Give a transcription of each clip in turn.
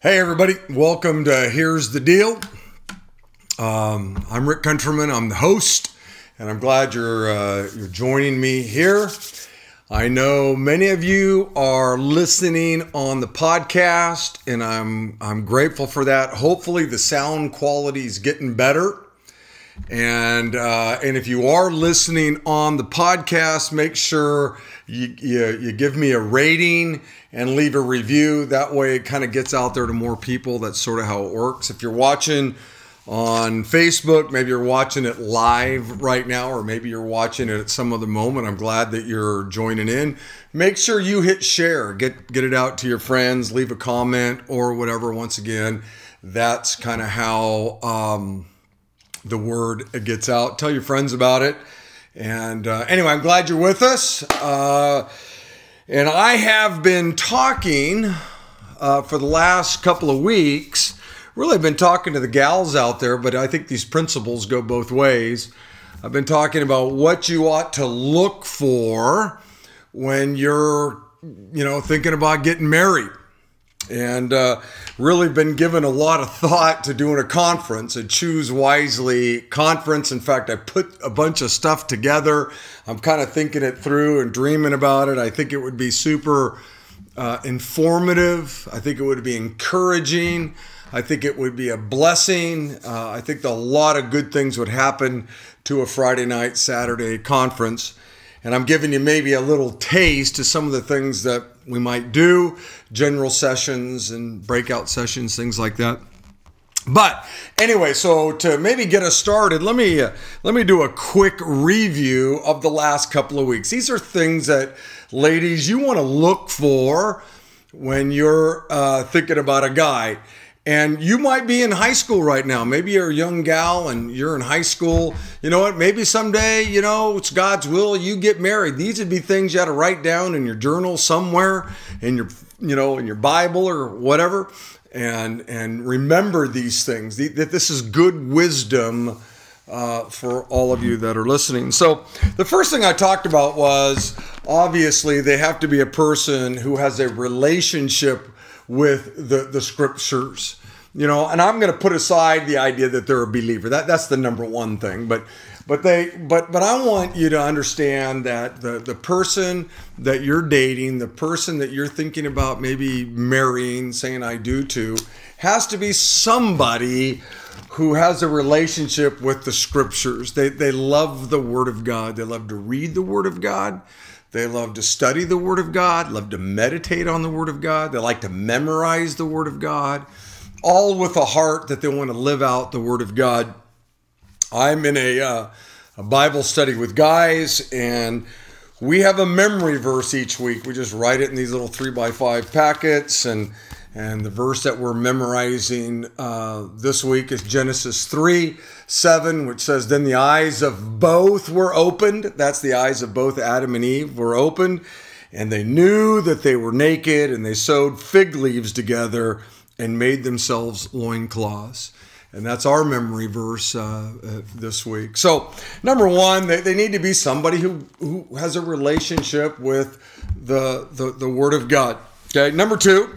Hey, everybody, welcome to Here's the Deal. Um, I'm Rick Countryman, I'm the host, and I'm glad you're, uh, you're joining me here. I know many of you are listening on the podcast, and I'm, I'm grateful for that. Hopefully, the sound quality is getting better. And uh, and if you are listening on the podcast, make sure you, you, you give me a rating and leave a review. That way, it kind of gets out there to more people. That's sort of how it works. If you're watching on Facebook, maybe you're watching it live right now, or maybe you're watching it at some other moment. I'm glad that you're joining in. Make sure you hit share, get get it out to your friends, leave a comment or whatever. Once again, that's kind of how. Um, the word gets out. Tell your friends about it. And uh, anyway, I'm glad you're with us. Uh, and I have been talking uh, for the last couple of weeks. Really I've been talking to the gals out there, but I think these principles go both ways. I've been talking about what you ought to look for when you're, you know, thinking about getting married and uh, really been given a lot of thought to doing a conference, a Choose Wisely conference. In fact, I put a bunch of stuff together. I'm kind of thinking it through and dreaming about it. I think it would be super uh, informative. I think it would be encouraging. I think it would be a blessing. Uh, I think a lot of good things would happen to a Friday night, Saturday conference. And I'm giving you maybe a little taste to some of the things that we might do, general sessions and breakout sessions, things like that. But anyway, so to maybe get us started, let me uh, let me do a quick review of the last couple of weeks. These are things that ladies you want to look for when you're uh, thinking about a guy. And you might be in high school right now. Maybe you're a young gal and you're in high school. You know what? Maybe someday, you know, it's God's will you get married. These would be things you had to write down in your journal somewhere, in your, you know, in your Bible or whatever, and and remember these things. That this is good wisdom uh, for all of you that are listening. So the first thing I talked about was obviously they have to be a person who has a relationship with the, the scriptures you know and i'm going to put aside the idea that they're a believer. That that's the number one thing. But but they but but i want you to understand that the the person that you're dating the person that you're thinking about maybe marrying saying i do to has to be somebody who has a relationship with the scriptures. They they love the word of god. They love to read the word of god. They love to study the Word of God, love to meditate on the Word of God. They like to memorize the Word of God, all with a heart that they want to live out the Word of God. I'm in a, uh, a Bible study with guys, and we have a memory verse each week. We just write it in these little three by five packets, and and the verse that we're memorizing uh, this week is Genesis 3 7, which says, Then the eyes of both were opened. That's the eyes of both Adam and Eve were opened. And they knew that they were naked, and they sewed fig leaves together and made themselves loincloths. And that's our memory verse uh, uh, this week. So, number one, they, they need to be somebody who, who has a relationship with the, the, the Word of God. Okay, number two,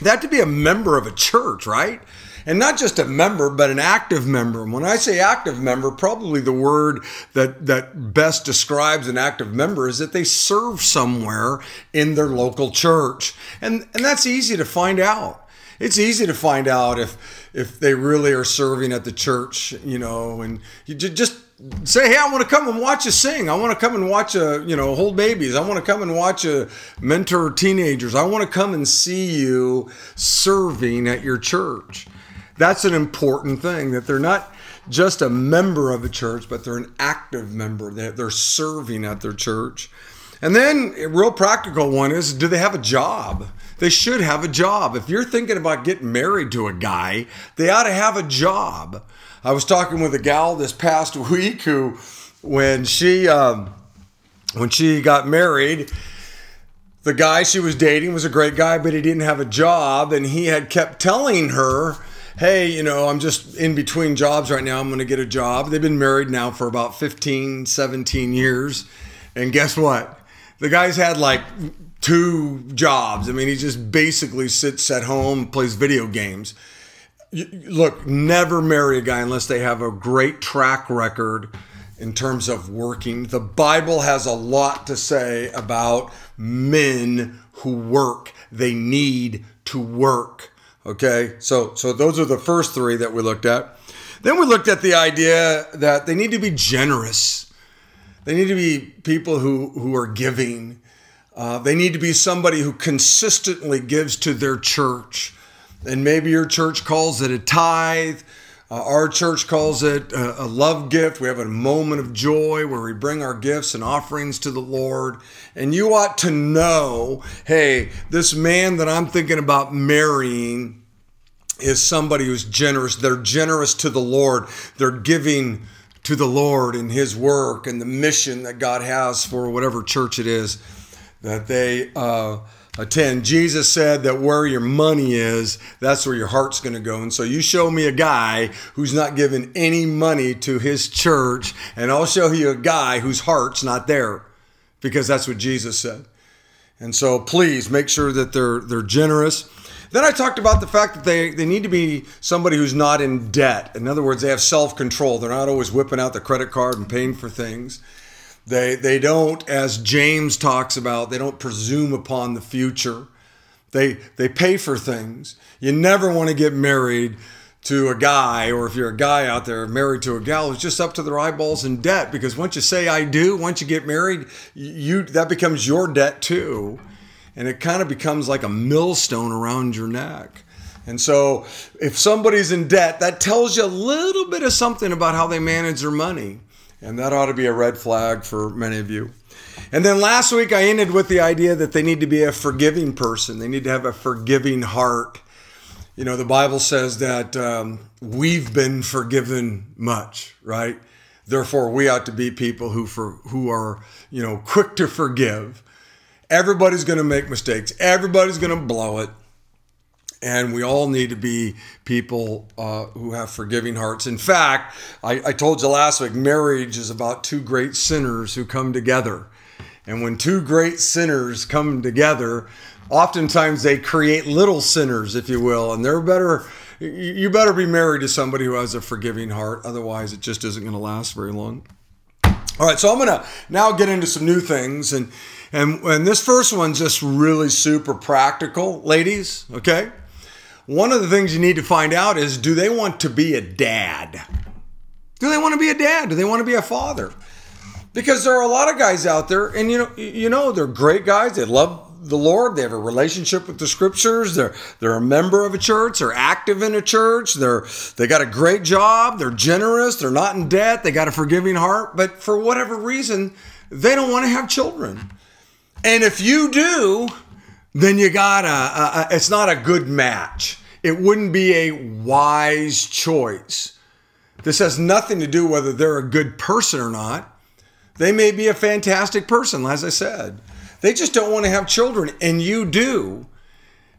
they have to be a member of a church, right? And not just a member, but an active member. And when I say active member, probably the word that, that best describes an active member is that they serve somewhere in their local church. And, and that's easy to find out. It's easy to find out if if they really are serving at the church, you know, and you just say, hey, I want to come and watch you sing. I want to come and watch a, you know, hold babies. I want to come and watch a mentor teenagers. I want to come and see you serving at your church. That's an important thing that they're not just a member of a church, but they're an active member. They're serving at their church. And then a real practical one is do they have a job? They should have a job. If you're thinking about getting married to a guy, they ought to have a job. I was talking with a gal this past week who, when she um, when she got married, the guy she was dating was a great guy, but he didn't have a job, and he had kept telling her, "Hey, you know, I'm just in between jobs right now. I'm going to get a job." They've been married now for about 15, 17 years, and guess what? The guy's had like two jobs. I mean, he just basically sits at home, plays video games. Look, never marry a guy unless they have a great track record in terms of working. The Bible has a lot to say about men who work. They need to work. Okay? So so those are the first 3 that we looked at. Then we looked at the idea that they need to be generous. They need to be people who who are giving. Uh, they need to be somebody who consistently gives to their church. And maybe your church calls it a tithe. Uh, our church calls it a, a, love gift. We have a moment of joy where we bring our gifts and offerings to the Lord. And you ought to know hey, this man that I'm thinking about marrying is somebody who's generous. They're generous to the Lord, they're giving to the Lord and His work and the mission that God has for whatever church it is that they. Uh, attend. Jesus said that where your money is, that's where your heart's going to go. And so you show me a guy who's not giving any money to his church, and I'll show you a guy whose heart's not there because that's what Jesus said. And so please make sure that they're they're generous. Then I talked about the fact that they, they need to be somebody who's not in debt. In other words, they have self control. They're not always whipping out the credit card and paying for things. They, they don't, as James talks about, they don't presume upon the future. They, they pay for things. You never want to get married to a guy, or if you're a guy out there married to a gal who's just up to their eyeballs in debt, because once you say I do, once you get married, you that becomes your debt too, and it kind of becomes like a millstone around your neck. And so, if somebody's in debt, that tells you a little bit of something about how they manage their money. And that ought to be a red flag for many of you. And then last week I ended with the idea that they need to be a forgiving person. They need to have a forgiving heart. You know, the Bible says that um, we've been forgiven much, right? Therefore, we ought to be people who for who are you know quick to forgive. Everybody's going to make mistakes. Everybody's going to blow it. And we all need to be people uh, who have forgiving hearts. In fact, I, I told you last week, marriage is about two great sinners who come together. And when two great sinners come together, oftentimes they create little sinners, if you will, and they're better. You better be married to somebody who has a forgiving heart. Otherwise, it just isn't going to last very long. All right, so I'm going to now get into some new things. And, and, and this first one's just really super practical, ladies, okay? one of the things you need to find out is do they want to be a dad? Do they want to be a dad? Do they want to be a father? Because there are a lot of guys out there, and you know, you know, they're great guys. They love the Lord. They have a relationship with the Scriptures. They're they're a member of a church. They're active in a church. They're they got a great job. They're generous. They're not in debt. They got a forgiving heart. But for whatever reason, they don't want to have children. And if you do, then you got a, a, it's not a good match. It wouldn't be a wise choice. This has nothing to do whether they're a good person or not. They may be a fantastic person, as I said. They just don't want to have children, and you do.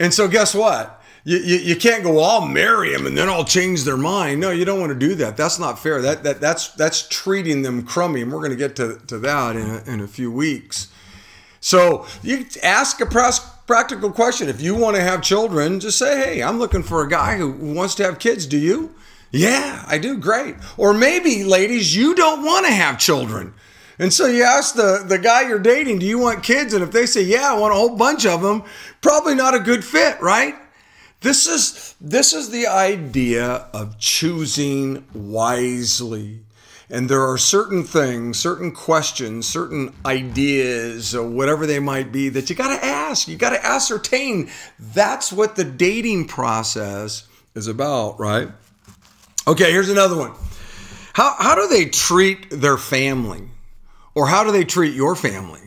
And so, guess what? You, you, you, can't go, well, I'll marry them and then I'll change their mind. No, you don't want to do that. That's not fair. That, that, that's, that's treating them crummy. And we're going to get to, to that in a, in a few weeks. So you ask a practical question. If you want to have children, just say, hey, I'm looking for a guy who wants to have kids. Do you? Yeah, I do. Great. Or maybe, ladies, you don't want to have children. And so you ask the, the guy you're dating, do you want kids? And if they say, yeah, I want a whole bunch of them, probably not a good fit, right? This is this is the idea of choosing wisely. And there are certain things, certain questions, certain ideas, or whatever they might be, that you got to ask. You got to ascertain. That's what the dating process is about, right? Okay, here's another one. How, how do they treat their family? Or how do they treat your family?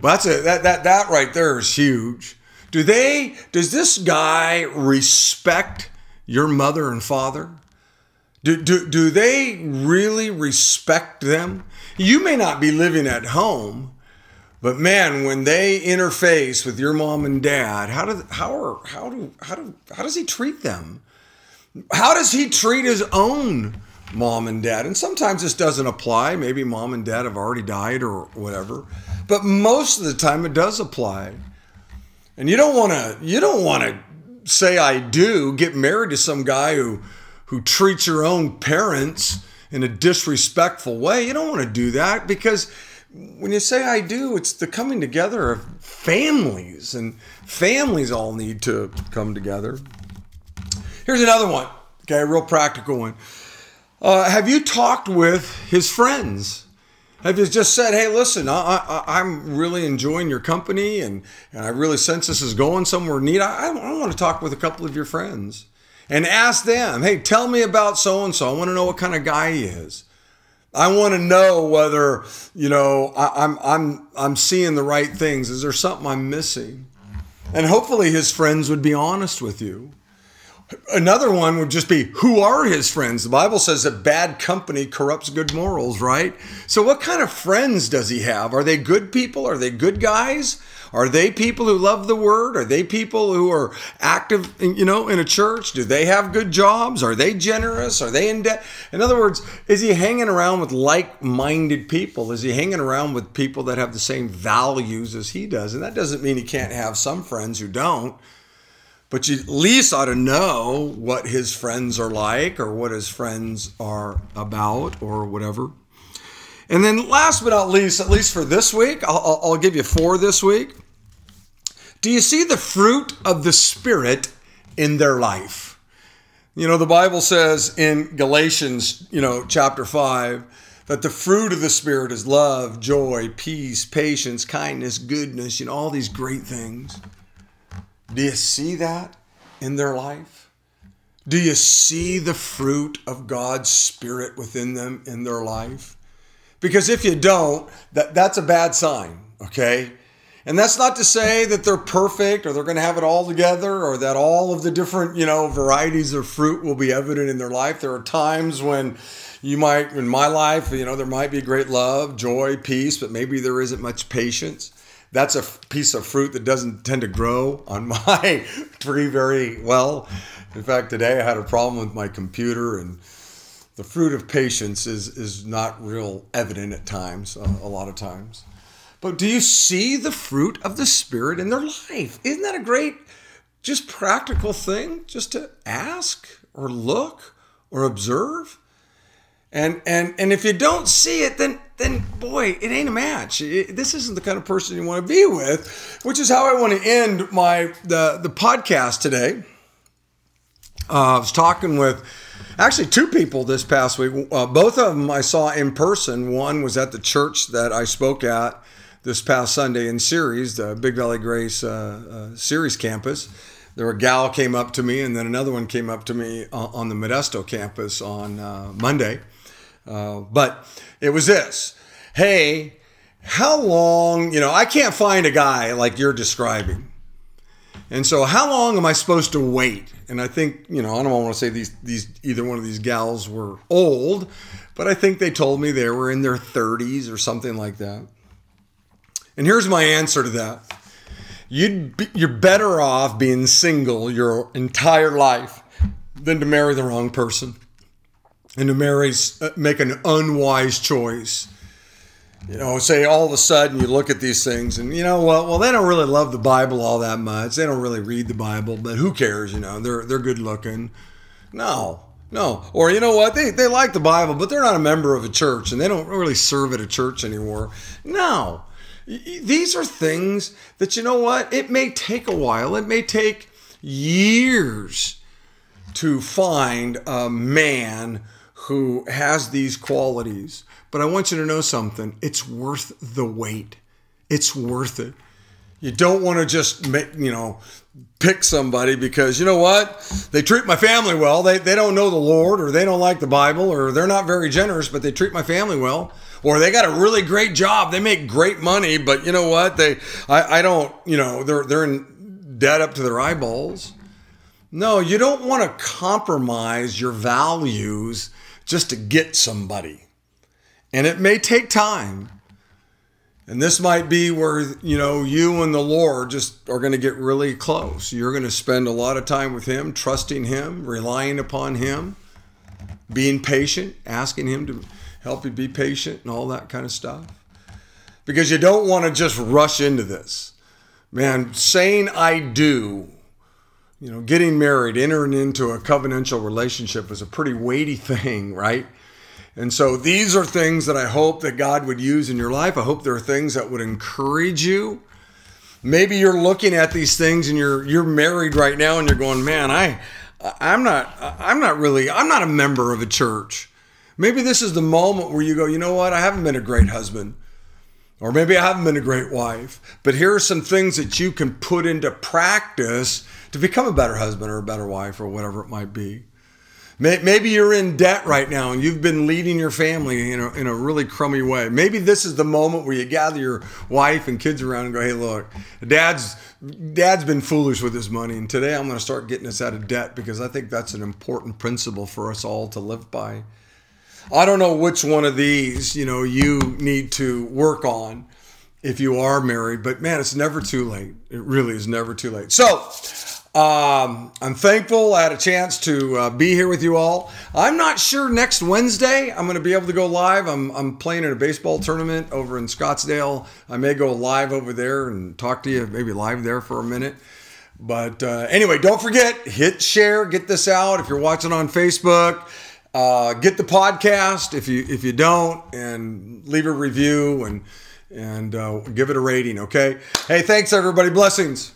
Well, that's a, that, that, that right there is huge. Do they, does this guy respect your mother and father? Do, do, do they really respect them? You may not be living at home, but man, when they interface with your mom and dad, how do how are how do how do how does he treat them? How does he treat his own mom and dad. And sometimes this doesn't apply. Maybe mom and dad have already died or whatever. But most of the time it does apply. And you don't want to you don't want to say I do, get married to some guy who who treats your own parents in a disrespectful way. You don't want to do that because when you say I do, it's the coming together of families, and families all need to come together. Here's another one, okay, a real practical one. Uh, have you talked with his friends? Have you just said, hey, listen, I, am really enjoying your company and, and I really sense this is going somewhere neat. I, I want to talk with a couple of your friends and ask them, hey, tell me about so and so. I want to know what kind of guy he is. I want to know whether you know I, I'm I'm I'm seeing the right things. Is there something I'm missing? And hopefully his friends would be honest with you. Another one would just be who are his friends? The Bible says that bad company corrupts good morals, right? So, what kind of friends does he have? Are they good people? Are they good guys? Are they people who love the word? Are they people who are active, you know, in a church? Do they have good jobs? Are they generous? Are they in debt? In other words, is he hanging around with like-minded people? Is he hanging around with people that have the same values as he does? And that doesn't mean he can't have some friends who don't but you at least ought to know what his friends are like or what his friends are about or whatever. And then, last but not least, at least for this week, I'll, I'll give you four this week. Do you see the fruit of the Spirit in their life? You know, the Bible says in Galatians, you know, chapter 5, that the fruit of the Spirit is love, joy, peace, patience, kindness, goodness, you know, all these great things. Do you see that in their life? Do you see the fruit of God's Spirit within them in their life? Because if you don't, that, that's a bad sign, okay? And that's not to say that they're perfect or they're going to have it all together or that all of the different, you know, varieties of fruit will be evident in their life. There are times when you might, in my life, you know, there might be great love, joy, peace, but maybe there isn't much patience that's a piece of fruit that doesn't tend to grow on my tree very well. In fact, today I had a problem with my computer, and the fruit of patience is is not real evident at times, uh, a lot of times. But do you see the fruit of the Spirit in their life? Isn't that a great, just practical thing, just to ask or look or observe? And and and if you don't see it, then then boy, it ain't a match. It, this isn't the kind of person you want to be with, which is how I want to end my the the podcast today. Uh, I was talking with actually two people this past week. Uh, both of them I saw in person. One was at the church that I spoke at this past Sunday in Ceres, the Big Valley Grace uh, uh, Ceres campus. There a gal came up to me, and then another one came up to me on the Modesto campus on uh, Monday uh, but it was this hey, how long, you know, I can't find a guy like you're describing. And so, how long am I supposed to wait? And I think, you know, I don't want to say these, these, either one of these gals were old, but I think they told me they were in their 30s or something like that. And here's my answer to that you'd be, you're better off being single your entire life than to marry the wrong person and to marry, uh, make an unwise choice. You know, say all of a sudden you look at these things and you know, well, well, they don't really love the Bible all that much. They don't really read the Bible, but who cares? You know, they're they're good looking. No, no. Or you know what? They they like the Bible, but they're not a member of a church and they don't really serve at a church anymore. No. These are things that you know what? It may take a while. It may take years to find a man who has these qualities. But I want you to know something it's worth the wait, it's worth it. You don't want to just make, you know, pick somebody because you know what? They treat my family well. They, they don't know the Lord or they don't like the Bible or they're not very generous, but they treat my family well. Or they got a really great job. They make great money, but you know what? They I, I don't, you know, they're they're in debt up to their eyeballs. No, you don't want to compromise your values just to get somebody. And it may take time. And this might be where, you know, you and the Lord just are going to get really close. You're going to spend a lot of time with Him, trusting Him, relying upon Him. being patient, asking Him to help you be patient and all that kind of stuff. Because you don't want to just rush into this. Man, saying I do, you know, getting married, entering into a covenantal relationship is a pretty weighty thing, right? And so these are things that I hope that God would use in your life. I hope there are things that would encourage you. Maybe you're looking at these things and you're you're married right now and you're going, "Man, I I'm not I'm not really I'm not a member of a church." Maybe this is the moment where you go, "You know what? I haven't been a great husband." Or maybe I haven't been a great wife, but here are some things that you can put into practice to become a better husband or a better wife or whatever it might be. Maybe you're in debt right now and you've been leading your family in a, in a really crummy way. Maybe this is the moment where you gather your wife and kids around and go, hey, look, dad's, dad's been foolish with his money. And today I'm going to start getting us out of debt because I think that's an important principle for us all to live by. I don't know which one of these, you know, you need to work on if you are married, but man, it's never too late. It really is never too late. So, um, I'm thankful I had a chance to uh, be here with you all. I'm not sure next Wednesday I'm going to be able to go live. I'm, I'm playing in a baseball tournament over in Scottsdale. I may go live over there and talk to you, maybe live there for a minute. But uh, anyway, don't forget, hit share, get this out. If you're watching on Facebook, uh, get the podcast if you if you don't, and leave a review and and uh, give it a rating. Okay. Hey, thanks everybody. Blessings.